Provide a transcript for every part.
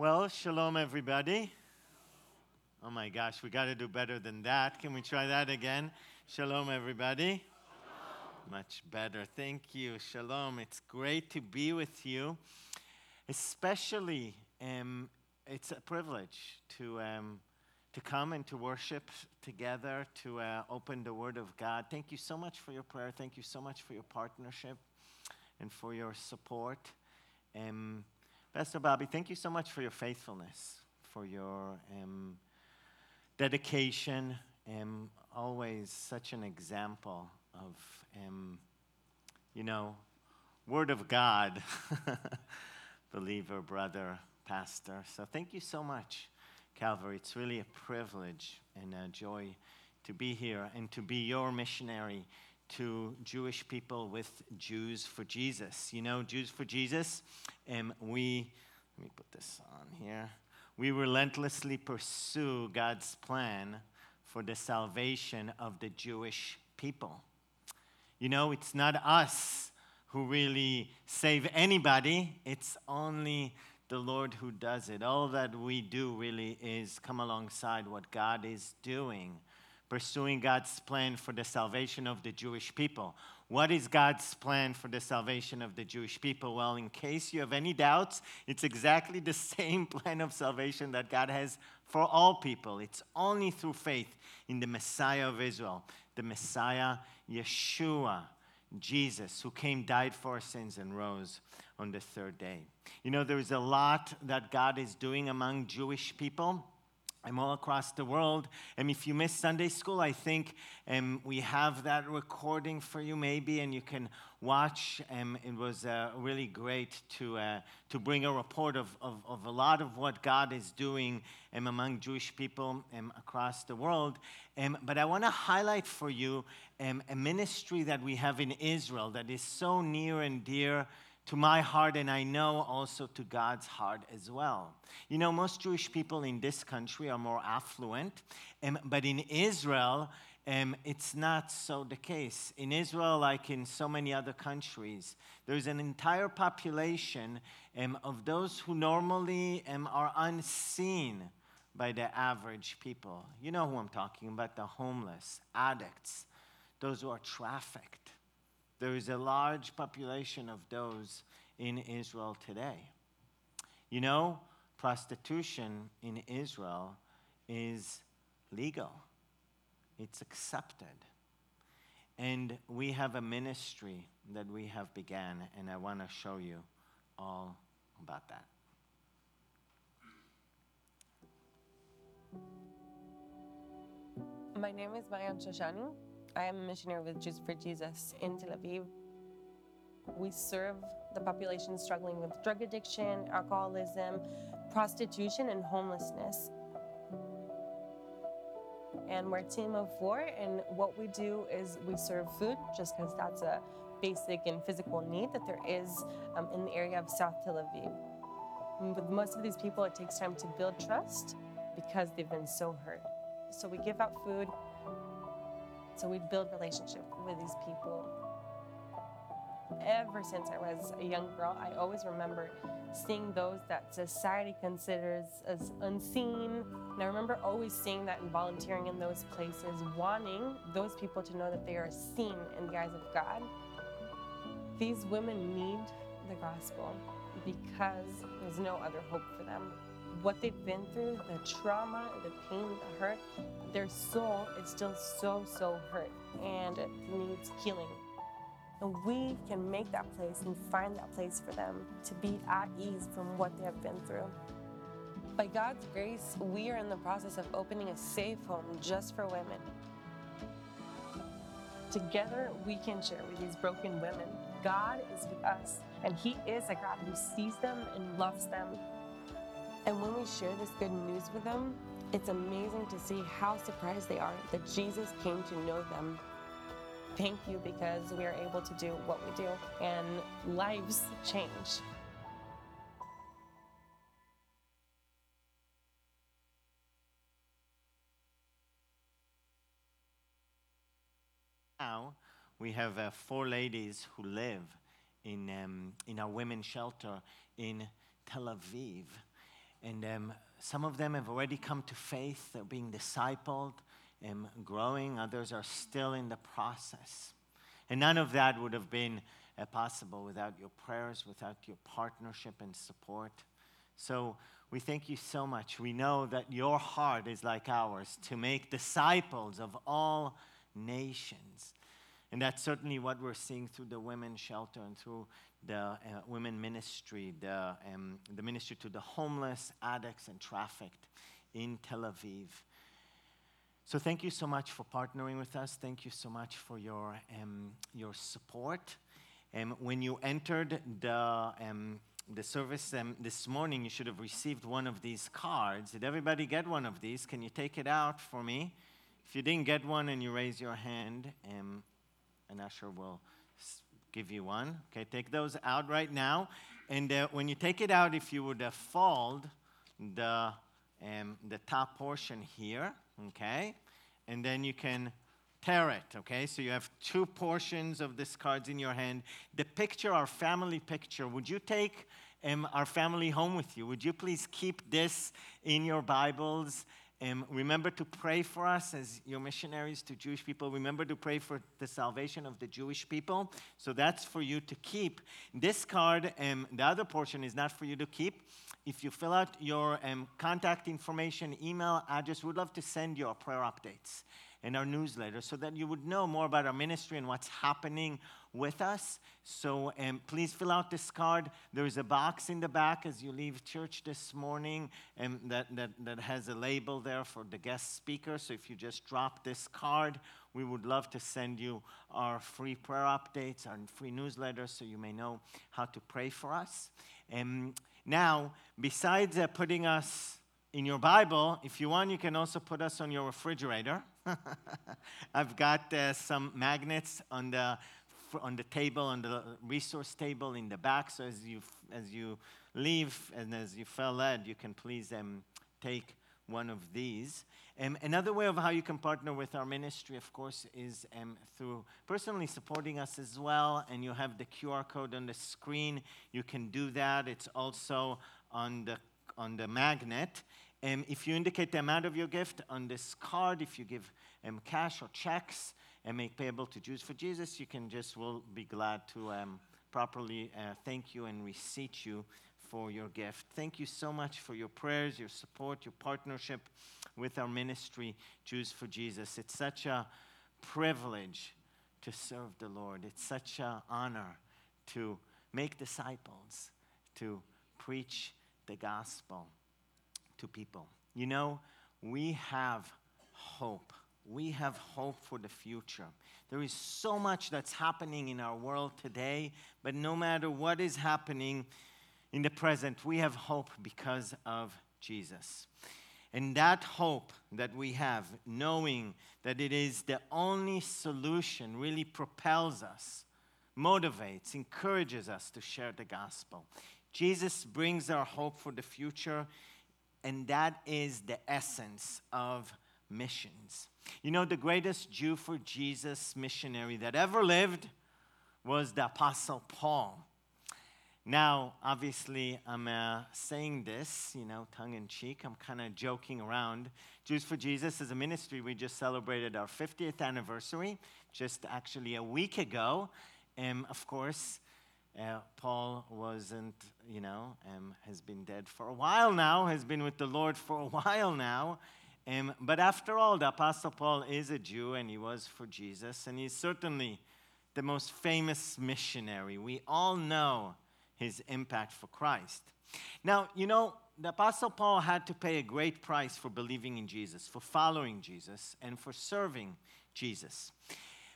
Well, shalom, everybody. Oh my gosh, we got to do better than that. Can we try that again? Shalom, everybody. Much better. Thank you. Shalom. It's great to be with you. Especially, um, it's a privilege to, um, to come and to worship together, to uh, open the Word of God. Thank you so much for your prayer. Thank you so much for your partnership and for your support. Um, Pastor Bobby, thank you so much for your faithfulness, for your um, dedication, and always such an example of, um, you know, Word of God, believer, brother, pastor. So thank you so much, Calvary. It's really a privilege and a joy to be here and to be your missionary to Jewish people with Jews for Jesus. You know, Jews for Jesus, and we, let me put this on here. We relentlessly pursue God's plan for the salvation of the Jewish people. You know, it's not us who really save anybody, it's only the Lord who does it. All that we do really is come alongside what God is doing pursuing God's plan for the salvation of the Jewish people. What is God's plan for the salvation of the Jewish people? Well, in case you have any doubts, it's exactly the same plan of salvation that God has for all people. It's only through faith in the Messiah of Israel, the Messiah, Yeshua, Jesus, who came, died for our sins, and rose on the third day. You know, there is a lot that God is doing among Jewish people. I'm all across the world. And if you missed Sunday school, I think um, we have that recording for you, maybe, and you can watch. Um, it was uh, really great to, uh, to bring a report of, of, of, a lot of what God is doing um, among Jewish people um, across the world. Um, but I want to highlight for you a ministry that we have in Israel that is so near and dear to my heart, and I know also to God's heart as well. You know, most Jewish people in this country are more affluent, um, but in Israel, um, it's not so the case. In Israel, like in so many other countries, there's an entire population um, of those who normally um, are unseen by the average people. You know who I'm talking about the homeless, addicts, those who are trafficked there is a large population of those in Israel today. You know, prostitution in Israel is legal, it's accepted. And we have a ministry that we have began, and I want to show you all about that. My name is Mayan Shoshani. I am a missionary with Jews for Jesus in Tel Aviv. We serve the population struggling with drug addiction, alcoholism, prostitution, and homelessness. And we're a team of four, and what we do is we serve food just because that's a basic and physical need that there is um, in the area of South Tel Aviv. With most of these people, it takes time to build trust because they've been so hurt. So we give out food, so we build relationship with these people. Ever since I was a young girl, I always remember seeing those that society considers as unseen. And I remember always seeing that and volunteering in those places, wanting those people to know that they are seen in the eyes of God. These women need the gospel because there's no other hope for them what they've been through, the trauma, the pain, the hurt, their soul is still so, so hurt and it needs healing. And we can make that place and find that place for them to be at ease from what they have been through. By God's grace, we are in the process of opening a safe home just for women. Together, we can share with these broken women. God is with us, and He is a God who sees them and loves them and when we share this good news with them, it's amazing to see how surprised they are that Jesus came to know them. Thank you because we are able to do what we do and lives change. Now we have uh, four ladies who live in, um, in our women's shelter in Tel Aviv. And um, some of them have already come to faith, they're being discipled and growing, others are still in the process. And none of that would have been uh, possible without your prayers, without your partnership and support. So we thank you so much. We know that your heart is like ours to make disciples of all nations. And that's certainly what we're seeing through the women's shelter and through the uh, women ministry, the, um, the ministry to the homeless, addicts, and trafficked in Tel Aviv. So thank you so much for partnering with us. Thank you so much for your, um, your support. Um, when you entered the, um, the service um, this morning, you should have received one of these cards. Did everybody get one of these? Can you take it out for me? If you didn't get one and you raise your hand, um, an usher will give you one. Okay, take those out right now. And uh, when you take it out, if you would have fold the, um, the top portion here, okay, and then you can tear it, okay? So you have two portions of this cards in your hand. The picture, our family picture, would you take um, our family home with you? Would you please keep this in your Bibles? Remember to pray for us as your missionaries to Jewish people. Remember to pray for the salvation of the Jewish people. So that's for you to keep. This card, um, the other portion, is not for you to keep. If you fill out your um, contact information, email address, we'd love to send you our prayer updates and our newsletter so that you would know more about our ministry and what's happening with us. So um, please fill out this card. There is a box in the back as you leave church this morning um, that, that, that has a label there for the guest speaker. So if you just drop this card, we would love to send you our free prayer updates, our free newsletters, so you may know how to pray for us. Um, now, besides uh, putting us in your Bible, if you want, you can also put us on your refrigerator. I've got uh, some magnets on the on the table, on the resource table in the back. So as you as you leave and as you feel led, you can please um, take one of these. Um, another way of how you can partner with our ministry, of course, is um, through personally supporting us as well. And you have the QR code on the screen. You can do that. It's also on the on the magnet. Um, if you indicate the amount of your gift on this card, if you give um, cash or checks and make payable to Jews for Jesus, you can just, we'll be glad to um, properly uh, thank you and receipt you for your gift. Thank you so much for your prayers, your support, your partnership with our ministry, Jews for Jesus. It's such a privilege to serve the Lord. It's such an honor to make disciples, to preach the gospel to people. You know, we have hope. We have hope for the future. There is so much that's happening in our world today, but no matter what is happening in the present, we have hope because of Jesus. And that hope that we have, knowing that it is the only solution, really propels us, motivates, encourages us to share the gospel. Jesus brings our hope for the future, and that is the essence of missions. You know, the greatest Jew for Jesus missionary that ever lived was the Apostle Paul. Now, obviously, I'm uh, saying this, you know, tongue in cheek. I'm kind of joking around. Jews for Jesus is a ministry. We just celebrated our 50th anniversary, just actually a week ago. And of course, uh, Paul wasn't, you know, um, has been dead for a while now, has been with the Lord for a while now. Um, but after all, the Apostle Paul is a Jew and he was for Jesus, and he's certainly the most famous missionary. We all know his impact for Christ. Now, you know, the Apostle Paul had to pay a great price for believing in Jesus, for following Jesus, and for serving Jesus.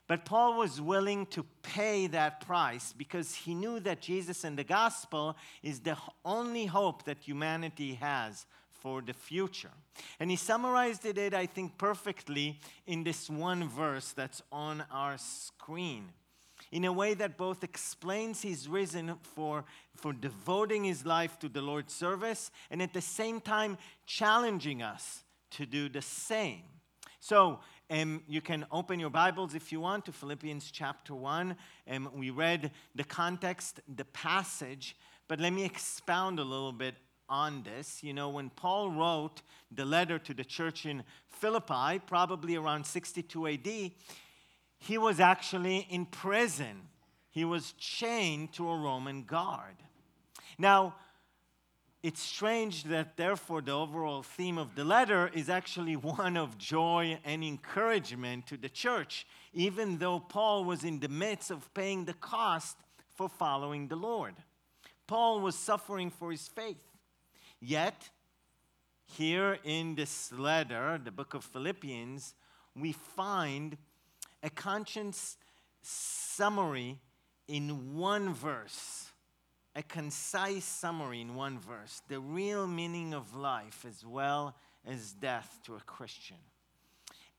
But Paul was willing to pay that price because he knew that Jesus and the gospel is the only hope that humanity has for the future. And he summarized it, I think, perfectly in this one verse that's on our screen. In a way that both explains his reason for, for devoting his life to the Lord's service and at the same time challenging us to do the same. So, um, you can open your Bibles if you want to Philippians chapter 1. Um, we read the context, the passage, but let me expound a little bit on this. You know, when Paul wrote the letter to the church in Philippi, probably around 62 AD, he was actually in prison. He was chained to a Roman guard. Now, it's strange that, therefore, the overall theme of the letter is actually one of joy and encouragement to the church, even though Paul was in the midst of paying the cost for following the Lord. Paul was suffering for his faith. Yet, here in this letter, the book of Philippians, we find a conscience summary in one verse a concise summary in one verse the real meaning of life as well as death to a Christian.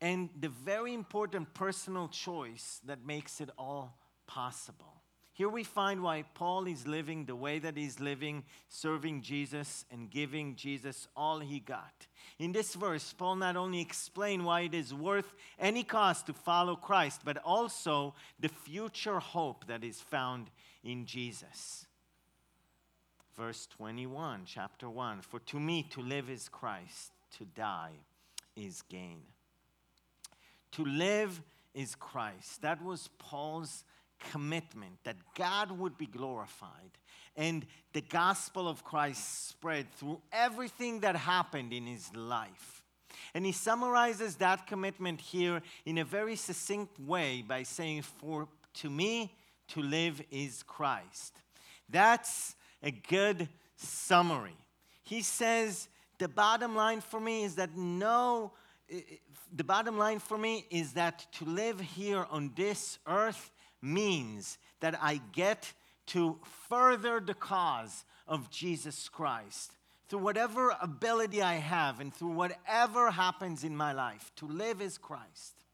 And the very important personal choice that makes it all possible. Here we find why Paul is living the way that he's living, serving Jesus and giving Jesus all he got. In this verse, Paul not only explains why it is worth any cost to follow Christ, but also the future hope that is found in Jesus verse 21, chapter 1 For to me to live is Christ, to die is gain. To live is Christ. That was Paul's commitment that God would be glorified and the gospel of Christ spread through everything that happened in his life. And he summarizes that commitment here in a very succinct way by saying, For to me to live is Christ. That's a good summary. He says, The bottom line for me is that no, the bottom line for me is that to live here on this earth means that I get to further the cause of Jesus Christ through whatever ability I have and through whatever happens in my life. To live is Christ.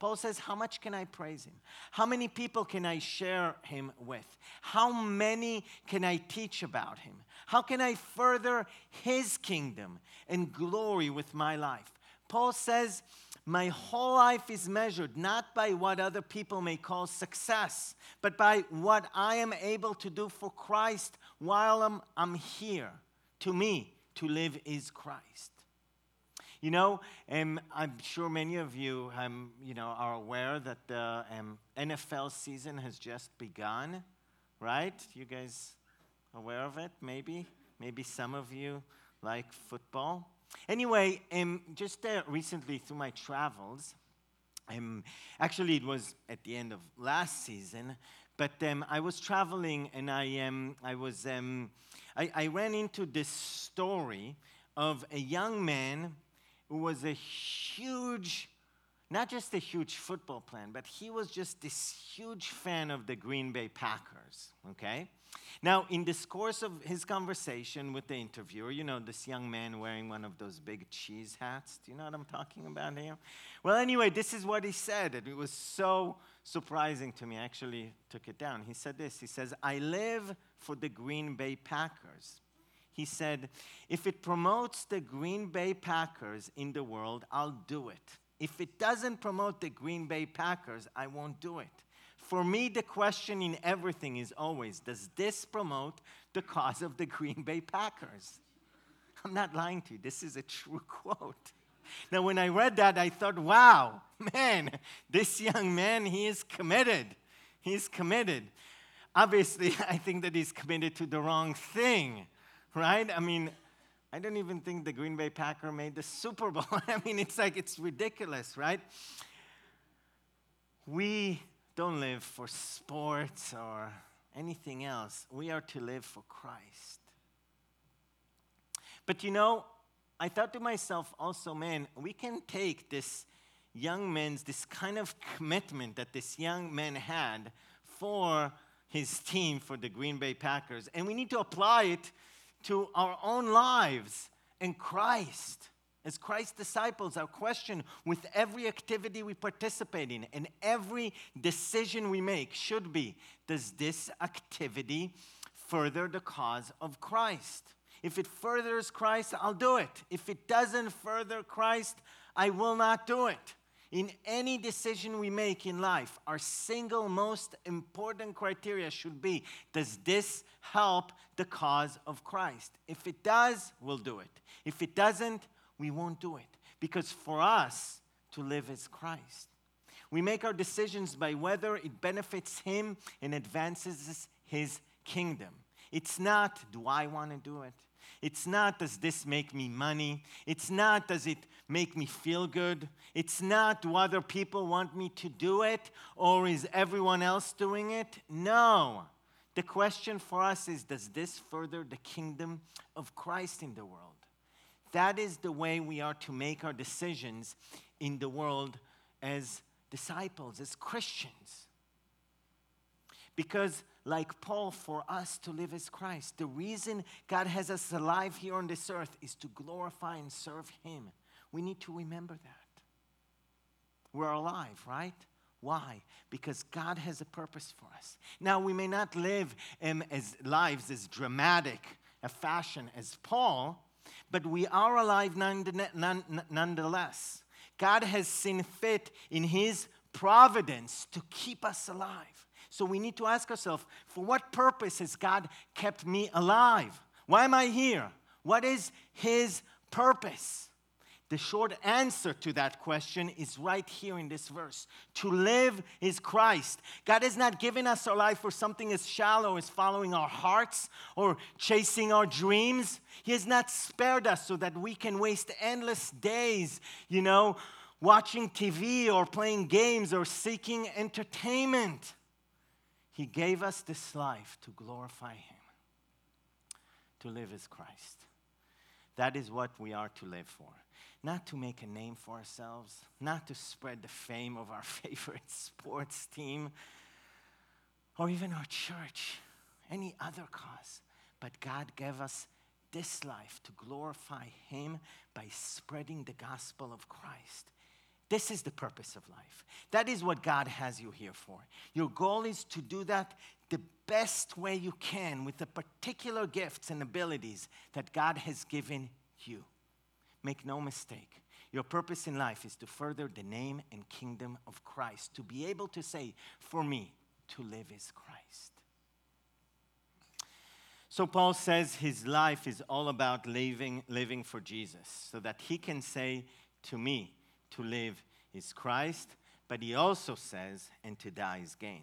Paul says, How much can I praise him? How many people can I share him with? How many can I teach about him? How can I further his kingdom and glory with my life? Paul says, My whole life is measured not by what other people may call success, but by what I am able to do for Christ while I'm, I'm here. To me, to live is Christ. You know, um, I'm sure many of you, um, you know, are aware that the um, NFL season has just begun, right? You guys aware of it? Maybe, maybe some of you like football. Anyway, um, just uh, recently through my travels, um, actually it was at the end of last season, but um, I was traveling and I, I was, I, I ran into this story of a young man who was a huge, not just a huge football fan, but he was just this huge fan of the Green Bay Packers, okay? Now, in this course of his conversation with the interviewer, you know, this young man wearing one of those big cheese hats. Do you know what I'm talking about here? Well, anyway, this is what he said. And it was so surprising to me. I actually took it down. He said this He says, I live for the Green Bay Packers. He said, If it promotes the Green Bay Packers in the world, I'll do it. If it doesn't promote the Green Bay Packers, I won't do it. For me, the question in everything is always Does this promote the cause of the Green Bay Packers? I'm not lying to you, this is a true quote. Now, when I read that, I thought, wow, man, this young man, he is committed. He's committed. Obviously, I think that he's committed to the wrong thing right? I mean, I don't even think the Green Bay Packer made the Super Bowl. I mean, it's like, it's ridiculous, right? We don't live for sports or anything else. We are to live for Christ. But you know, I thought to myself also, man, we can take this young man's, this kind of commitment that this young man had for his team, for the Green Bay Packers, and we need to apply it to our own lives in Christ. As Christ's disciples, our question with every activity we participate in and every decision we make should be Does this activity further the cause of Christ? If it furthers Christ, I'll do it. If it doesn't further Christ, I will not do it. In any decision we make in life, our single most important criteria should be Does this help the cause of Christ? If it does, we'll do it. If it doesn't, we won't do it. Because for us, to live is Christ. We make our decisions by whether it benefits Him and advances His kingdom. It's not, do I want to do it? It's not, does this make me money? It's not, does it make me feel good? It's not, do other people want me to do it? Or is everyone else doing it? No. The question for us is, does this further the kingdom of Christ in the world? That is the way we are to make our decisions in the world as disciples, as Christians. Because like Paul, for us to live as Christ. The reason God has us alive here on this earth is to glorify and serve Him. We need to remember that. We're alive, right? Why? Because God has a purpose for us. Now, we may not live um, as lives as dramatic a fashion as Paul, but we are alive nonetheless. God has seen fit in His providence to keep us alive. So we need to ask ourselves for what purpose has God kept me alive? Why am I here? What is His purpose? The short answer to that question is right here in this verse. To live is Christ. God has not given us our life for something as shallow as following our hearts or chasing our dreams. He has not spared us so that we can waste endless days, you know, watching TV or playing games or seeking entertainment. He gave us this life to glorify Him, to live as Christ. That is what we are to live for. Not to make a name for ourselves, not to spread the fame of our favorite sports team or even our church, any other cause. But God gave us this life to glorify Him by spreading the gospel of Christ. This is the purpose of life. That is what God has you here for. Your goal is to do that the best way you can with the particular gifts and abilities that God has given you. Make no mistake. Your purpose in life is to further the name and kingdom of Christ, to be able to say, for me, to live is Christ. So Paul says his life is all about living, living for Jesus, so that he can say to me, to live is Christ, but he also says, and to die is gain.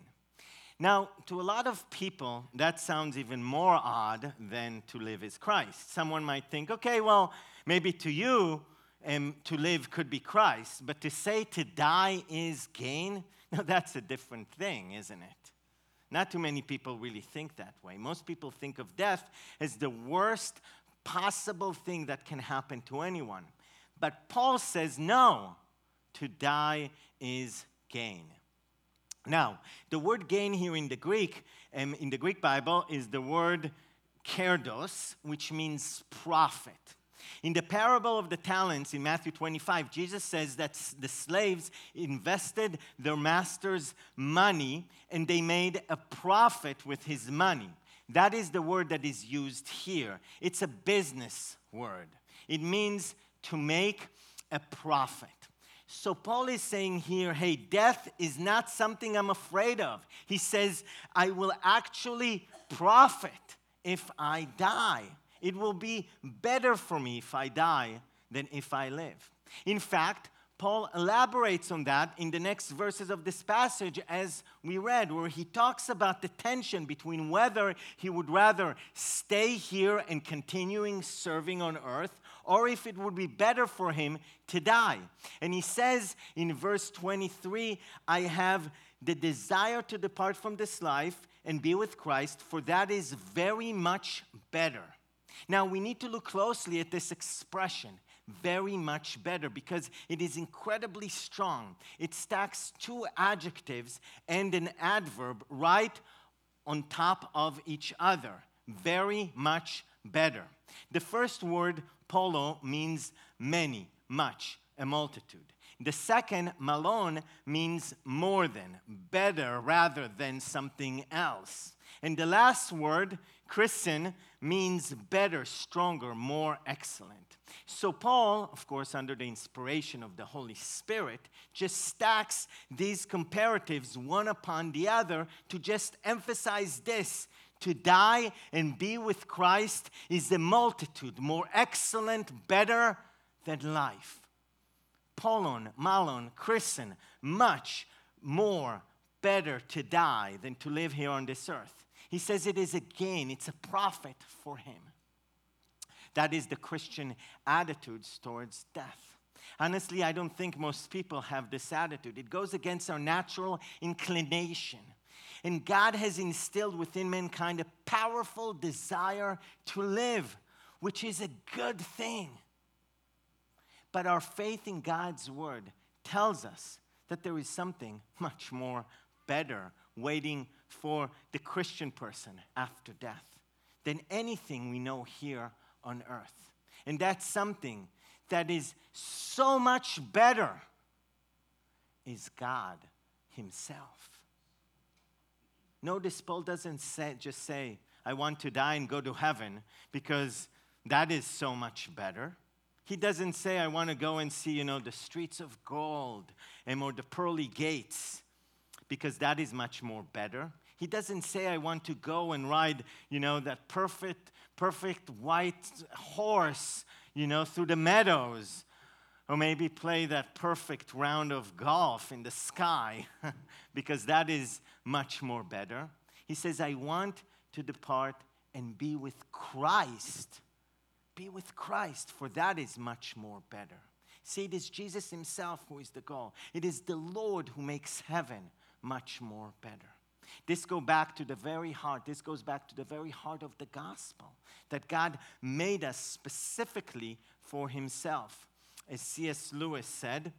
Now, to a lot of people, that sounds even more odd than to live is Christ. Someone might think, okay, well, maybe to you, um, to live could be Christ, but to say to die is gain, now that's a different thing, isn't it? Not too many people really think that way. Most people think of death as the worst possible thing that can happen to anyone. But Paul says, no, to die is gain. Now, the word gain here in the Greek, um, in the Greek Bible, is the word kerdos, which means profit. In the parable of the talents in Matthew 25, Jesus says that the slaves invested their master's money and they made a profit with his money. That is the word that is used here. It's a business word, it means to make a profit. So Paul is saying here, hey, death is not something I'm afraid of. He says, I will actually profit if I die. It will be better for me if I die than if I live. In fact, Paul elaborates on that in the next verses of this passage, as we read, where he talks about the tension between whether he would rather stay here and continuing serving on earth, or if it would be better for him to die. And he says in verse 23 I have the desire to depart from this life and be with Christ, for that is very much better. Now, we need to look closely at this expression very much better because it is incredibly strong. It stacks two adjectives and an adverb right on top of each other. Very much better. The first word, polo, means many, much, a multitude. The second, malon, means more than, better rather than something else. And the last word, christen, means better, stronger, more excellent. So, Paul, of course, under the inspiration of the Holy Spirit, just stacks these comparatives one upon the other to just emphasize this. To die and be with Christ is a multitude more excellent, better than life. Polon, Malon, Christen, much more better to die than to live here on this earth. He says it is a gain, it's a profit for him. That is the Christian attitudes towards death. Honestly, I don't think most people have this attitude. It goes against our natural inclination. And God has instilled within mankind a powerful desire to live, which is a good thing. But our faith in God's word tells us that there is something much more better waiting for the Christian person after death than anything we know here on earth. And that's something that is so much better is God Himself. Notice Paul doesn't say, just say, I want to die and go to heaven because that is so much better. He doesn't say, I want to go and see, you know, the streets of gold and or the pearly gates because that is much more better. He doesn't say, I want to go and ride, you know, that perfect, perfect white horse, you know, through the meadows. Or maybe play that perfect round of golf in the sky, because that is much more better. He says, I want to depart and be with Christ. Be with Christ, for that is much more better. See, it is Jesus Himself who is the goal. It is the Lord who makes heaven much more better. This go back to the very heart. This goes back to the very heart of the gospel that God made us specifically for himself. As C.S. Lewis said,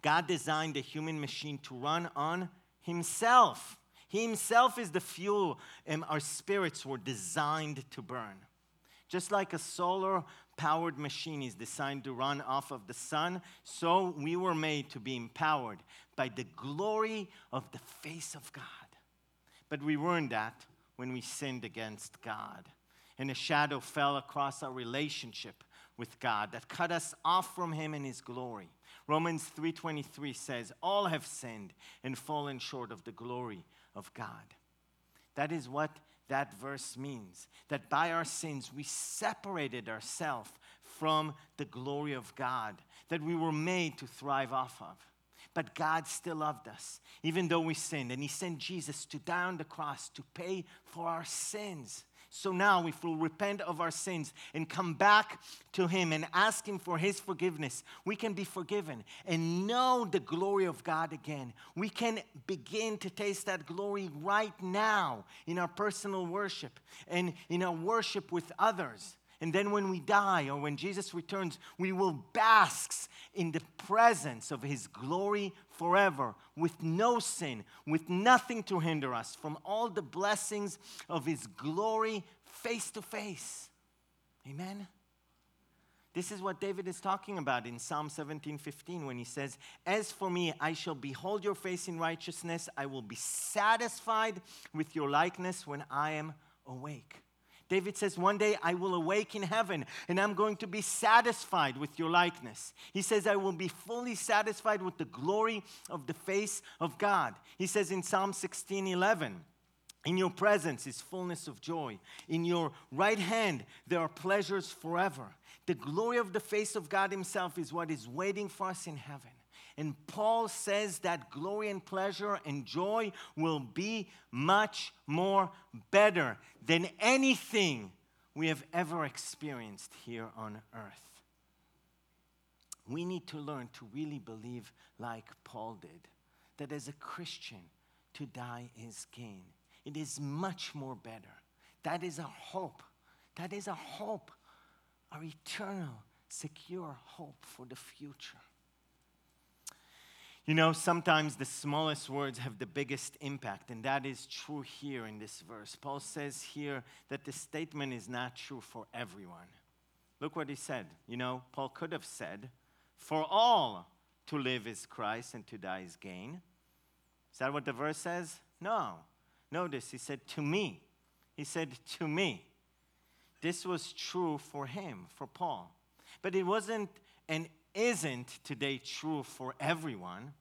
God designed the human machine to run on himself. He himself is the fuel and our spirits were designed to burn. Just like a solar powered machine is designed to run off of the sun, so we were made to be empowered by the glory of the face of God. But we weren't that when we sinned against God. And a shadow fell across our relationship with God that cut us off from him and his glory. Romans 3:23 says, "All have sinned and fallen short of the glory of God." That is what that verse means. That by our sins we separated ourselves from the glory of God that we were made to thrive off of. But God still loved us, even though we sinned. And He sent Jesus to die on the cross to pay for our sins. So now, if we'll repent of our sins and come back to Him and ask Him for His forgiveness, we can be forgiven and know the glory of God again. We can begin to taste that glory right now in our personal worship and in our worship with others. And then when we die or when Jesus returns, we will bask in the presence of his glory forever with no sin, with nothing to hinder us from all the blessings of his glory face to face. Amen. This is what David is talking about in Psalm 17:15 when he says, "As for me, I shall behold your face in righteousness; I will be satisfied with your likeness when I am awake." David says, One day I will awake in heaven and I'm going to be satisfied with your likeness. He says, I will be fully satisfied with the glory of the face of God. He says in Psalm 16 11, in your presence is fullness of joy. In your right hand, there are pleasures forever. The glory of the face of God Himself is what is waiting for us in heaven. And Paul says that glory and pleasure and joy will be much more better than anything we have ever experienced here on earth. We need to learn to really believe like Paul did that as a Christian, to die is gain. It is much more better. That is a hope. That is a hope, our eternal, secure hope for the future. You know, sometimes the smallest words have the biggest impact, and that is true here in this verse. Paul says here that the statement is not true for everyone. Look what he said. You know, Paul could have said, For all to live is Christ and to die is gain. Is that what the verse says? No. Notice he said, To me. He said, To me. This was true for him, for Paul. But it wasn't and isn't today true for everyone.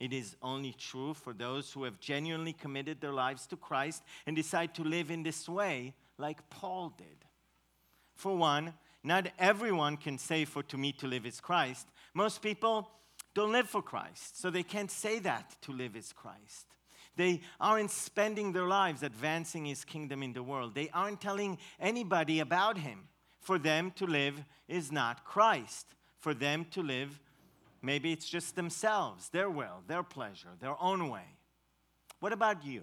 It is only true for those who have genuinely committed their lives to Christ and decide to live in this way, like Paul did. For one, not everyone can say, For to me to live is Christ. Most people don't live for Christ, so they can't say that to live is Christ. They aren't spending their lives advancing his kingdom in the world. They aren't telling anybody about him. For them to live is not Christ. For them to live, maybe it's just themselves, their will, their pleasure, their own way. What about you?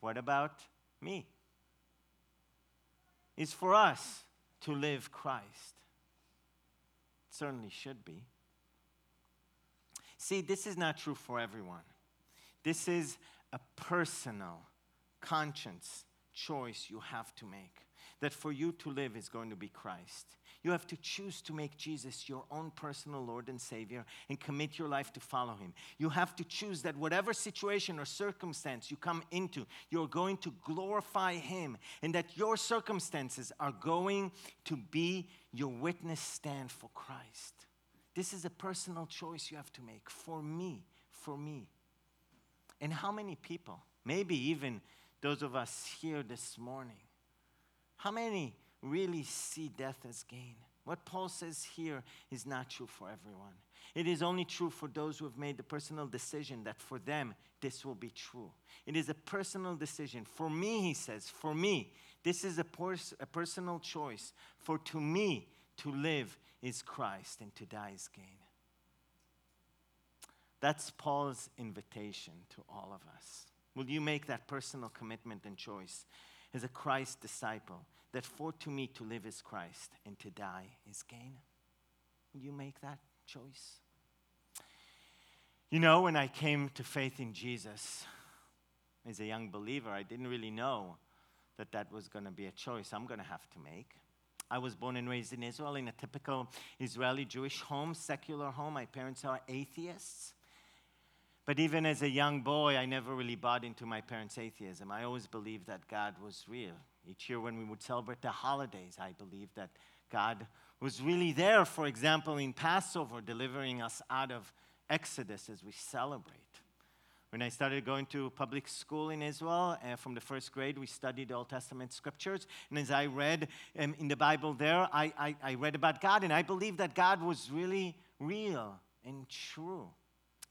What about me? It's for us to live Christ. It certainly should be. See, this is not true for everyone. This is a personal conscience choice you have to make. That for you to live is going to be Christ. You have to choose to make Jesus your own personal Lord and Savior and commit your life to follow Him. You have to choose that whatever situation or circumstance you come into, you're going to glorify Him and that your circumstances are going to be your witness stand for Christ. This is a personal choice you have to make for me, for me. And how many people, maybe even those of us here this morning, how many really see death as gain? What Paul says here is not true for everyone. It is only true for those who have made the personal decision that for them this will be true. It is a personal decision. For me, he says, for me, this is a, pers- a personal choice. For to me, to live is Christ and to die is gain. That's Paul's invitation to all of us. Will you make that personal commitment and choice as a Christ disciple that for to me to live is Christ and to die is gain? Will you make that choice? You know, when I came to faith in Jesus as a young believer, I didn't really know that that was going to be a choice I'm going to have to make. I was born and raised in Israel in a typical Israeli Jewish home, secular home. My parents are atheists. But even as a young boy, I never really bought into my parents' atheism. I always believed that God was real. Each year, when we would celebrate the holidays, I believe that God was really there, for example, in Passover, delivering us out of Exodus as we celebrate. When I started going to public school in Israel, uh, from the first grade, we studied Old Testament scriptures. And as I read um, in the Bible there, I, I, I read about God, and I believed that God was really real and true.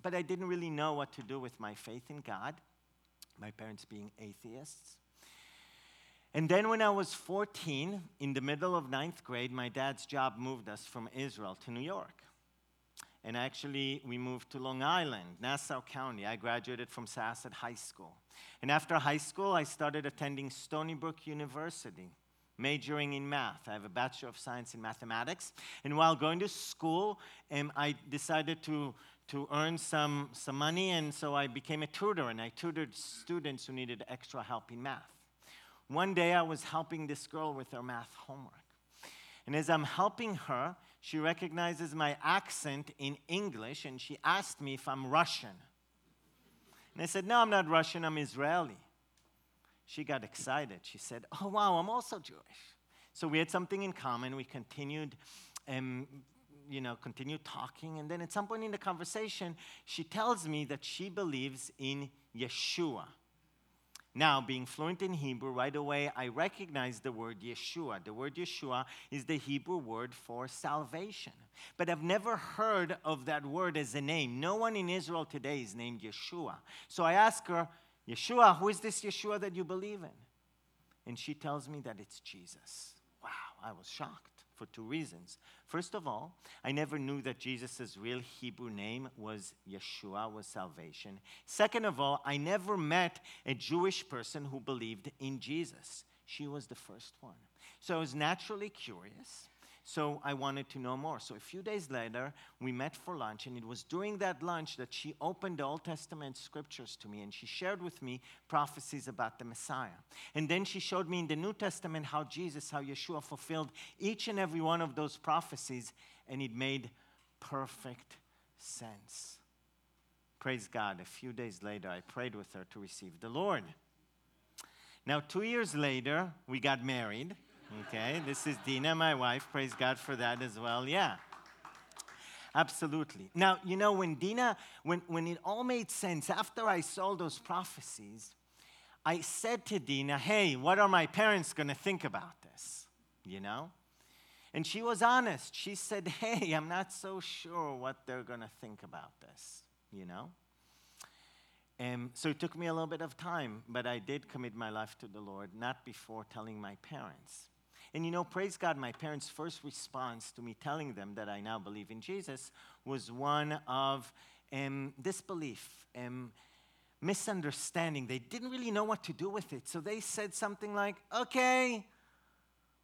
But I didn't really know what to do with my faith in God, my parents being atheists. And then when I was 14, in the middle of ninth grade, my dad's job moved us from Israel to New York. And actually, we moved to Long Island, Nassau County. I graduated from Syosset High School. And after high school, I started attending Stony Brook University, majoring in math. I have a Bachelor of Science in Mathematics. And while going to school, um, I decided to, to earn some, some money, and so I became a tutor, and I tutored students who needed extra help in math. One day, I was helping this girl with her math homework. And as I'm helping her, she recognizes my accent in English and she asked me if I'm Russian. And I said, No, I'm not Russian, I'm Israeli. She got excited. She said, Oh, wow, I'm also Jewish. So we had something in common. We continued, um, you know, continued talking. And then at some point in the conversation, she tells me that she believes in Yeshua. Now, being fluent in Hebrew, right away I recognize the word Yeshua. The word Yeshua is the Hebrew word for salvation. But I've never heard of that word as a name. No one in Israel today is named Yeshua. So I ask her, Yeshua, who is this Yeshua that you believe in? And she tells me that it's Jesus. Wow, I was shocked for two reasons. First of all, I never knew that Jesus' real Hebrew name was Yeshua, was salvation. Second of all, I never met a Jewish person who believed in Jesus. She was the first one. So I was naturally curious. So I wanted to know more. So a few days later, we met for lunch, and it was during that lunch that she opened the Old Testament scriptures to me and she shared with me prophecies about the Messiah. And then she showed me in the New Testament how Jesus, how Yeshua fulfilled each and every one of those prophecies, and it made perfect sense. Praise God. A few days later, I prayed with her to receive the Lord. Now, two years later, we got married. Okay, this is Dina, my wife. Praise God for that as well. Yeah. Absolutely. Now, you know, when Dina, when, when it all made sense, after I saw those prophecies, I said to Dina, hey, what are my parents going to think about this? You know? And she was honest. She said, hey, I'm not so sure what they're going to think about this, you know? Um, so it took me a little bit of time, but I did commit my life to the Lord, not before telling my parents. And you know, praise God, my parents' first response to me telling them that I now believe in Jesus was one of um, disbelief, um, misunderstanding. They didn't really know what to do with it. So they said something like, okay,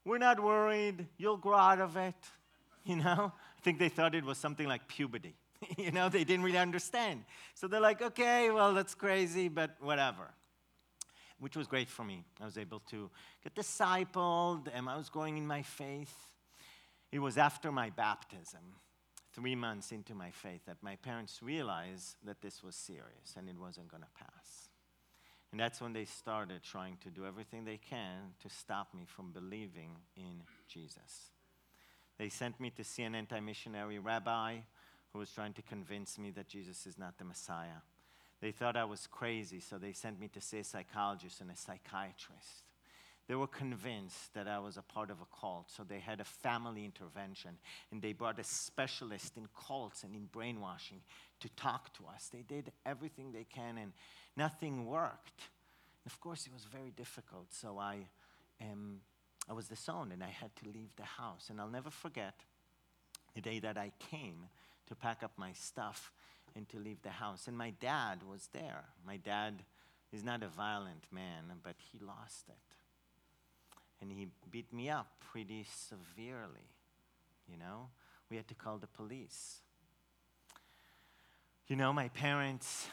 we're not worried, you'll grow out of it. You know? I think they thought it was something like puberty. you know, they didn't really understand. So they're like, okay, well, that's crazy, but whatever which was great for me. I was able to get discipled, and I was growing in my faith. It was after my baptism, three months into my faith, that my parents realized that this was serious and it wasn't going to pass. And that's when they started trying to do everything they can to stop me from believing in Jesus. They sent me to see an anti missionary rabbi who was trying to convince me that Jesus is not the Messiah. They thought I was crazy, so they sent me to see a psychologist and a psychiatrist. They were convinced that I was a part of a cult, so they had a family intervention and they brought a specialist in cults and in brainwashing to talk to us. They did everything they can and nothing worked. And of course, it was very difficult, so I, um, I was disowned and I had to leave the house. And I'll never forget the day that I came to pack up my stuff and to leave the house. And my dad was there. My dad is not a violent man, but he lost it. And he beat me up pretty severely, you know? We had to call the police. You know, my parents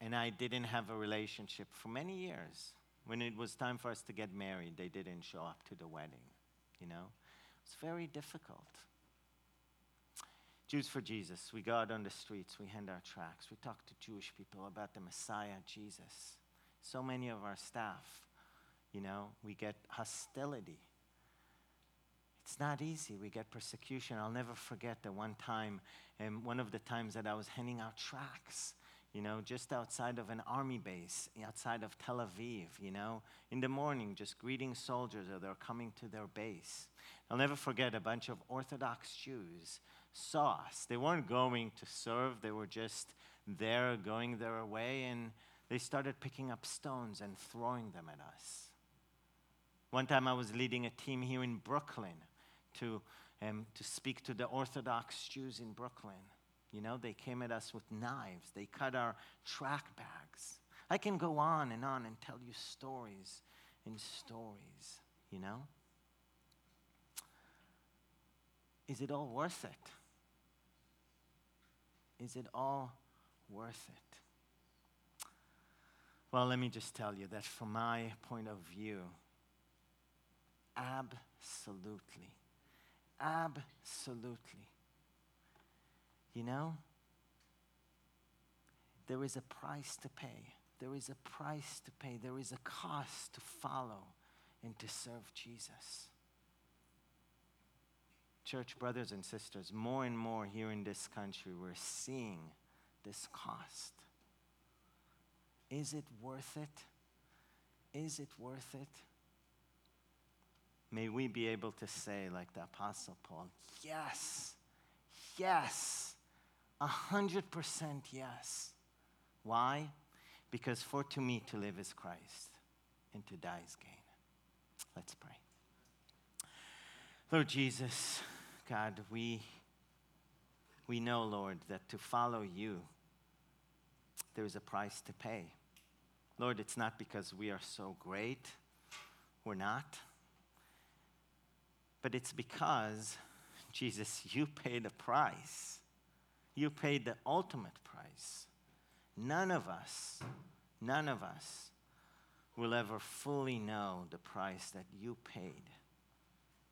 and I didn't have a relationship for many years. When it was time for us to get married, they didn't show up to the wedding, you know? It was very difficult. Jews for Jesus. We go out on the streets, we hand our tracts, we talk to Jewish people about the Messiah, Jesus. So many of our staff, you know, we get hostility. It's not easy. We get persecution. I'll never forget the one time, and um, one of the times that I was handing out tracts, you know, just outside of an army base, outside of Tel Aviv, you know, in the morning, just greeting soldiers as they're coming to their base. I'll never forget a bunch of Orthodox Jews saw us. They weren't going to serve, they were just there, going their way, and they started picking up stones and throwing them at us. One time I was leading a team here in Brooklyn to, um, to speak to the Orthodox Jews in Brooklyn. You know, they came at us with knives, they cut our tract bags. I can go on and on and tell you stories and stories, you know? Is it all worth it? Is it all worth it? Well, let me just tell you that from my point of view, absolutely. Absolutely. You know, there is a price to pay. There is a price to pay. There is a cost to follow and to serve Jesus. Church brothers and sisters, more and more here in this country, we're seeing this cost. Is it worth it? Is it worth it? May we be able to say, like the Apostle Paul, yes, yes, a hundred percent yes. Why? Because for to me to live is Christ, and to die is gain. Let's pray. Lord Jesus, God, we, we know, Lord, that to follow you, there is a price to pay. Lord, it's not because we are so great, we're not, but it's because, Jesus, you paid a price. You paid the ultimate price. None of us, none of us will ever fully know the price that you paid.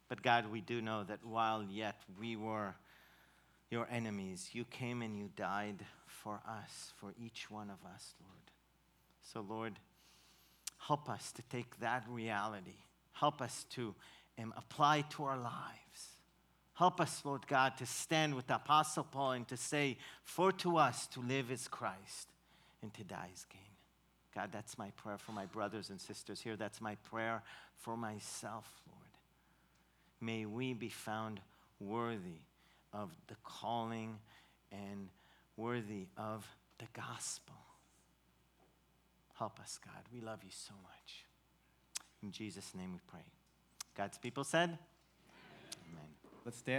But God, we do know that while yet we were your enemies, you came and you died for us, for each one of us, Lord. So, Lord, Help us to take that reality. Help us to um, apply to our lives. Help us, Lord God, to stand with the Apostle Paul and to say, For to us to live is Christ and to die is gain. God, that's my prayer for my brothers and sisters here. That's my prayer for myself, Lord. May we be found worthy of the calling and worthy of the gospel. Help us, God. We love you so much. In Jesus' name we pray. God's people said, Amen. Let's stand.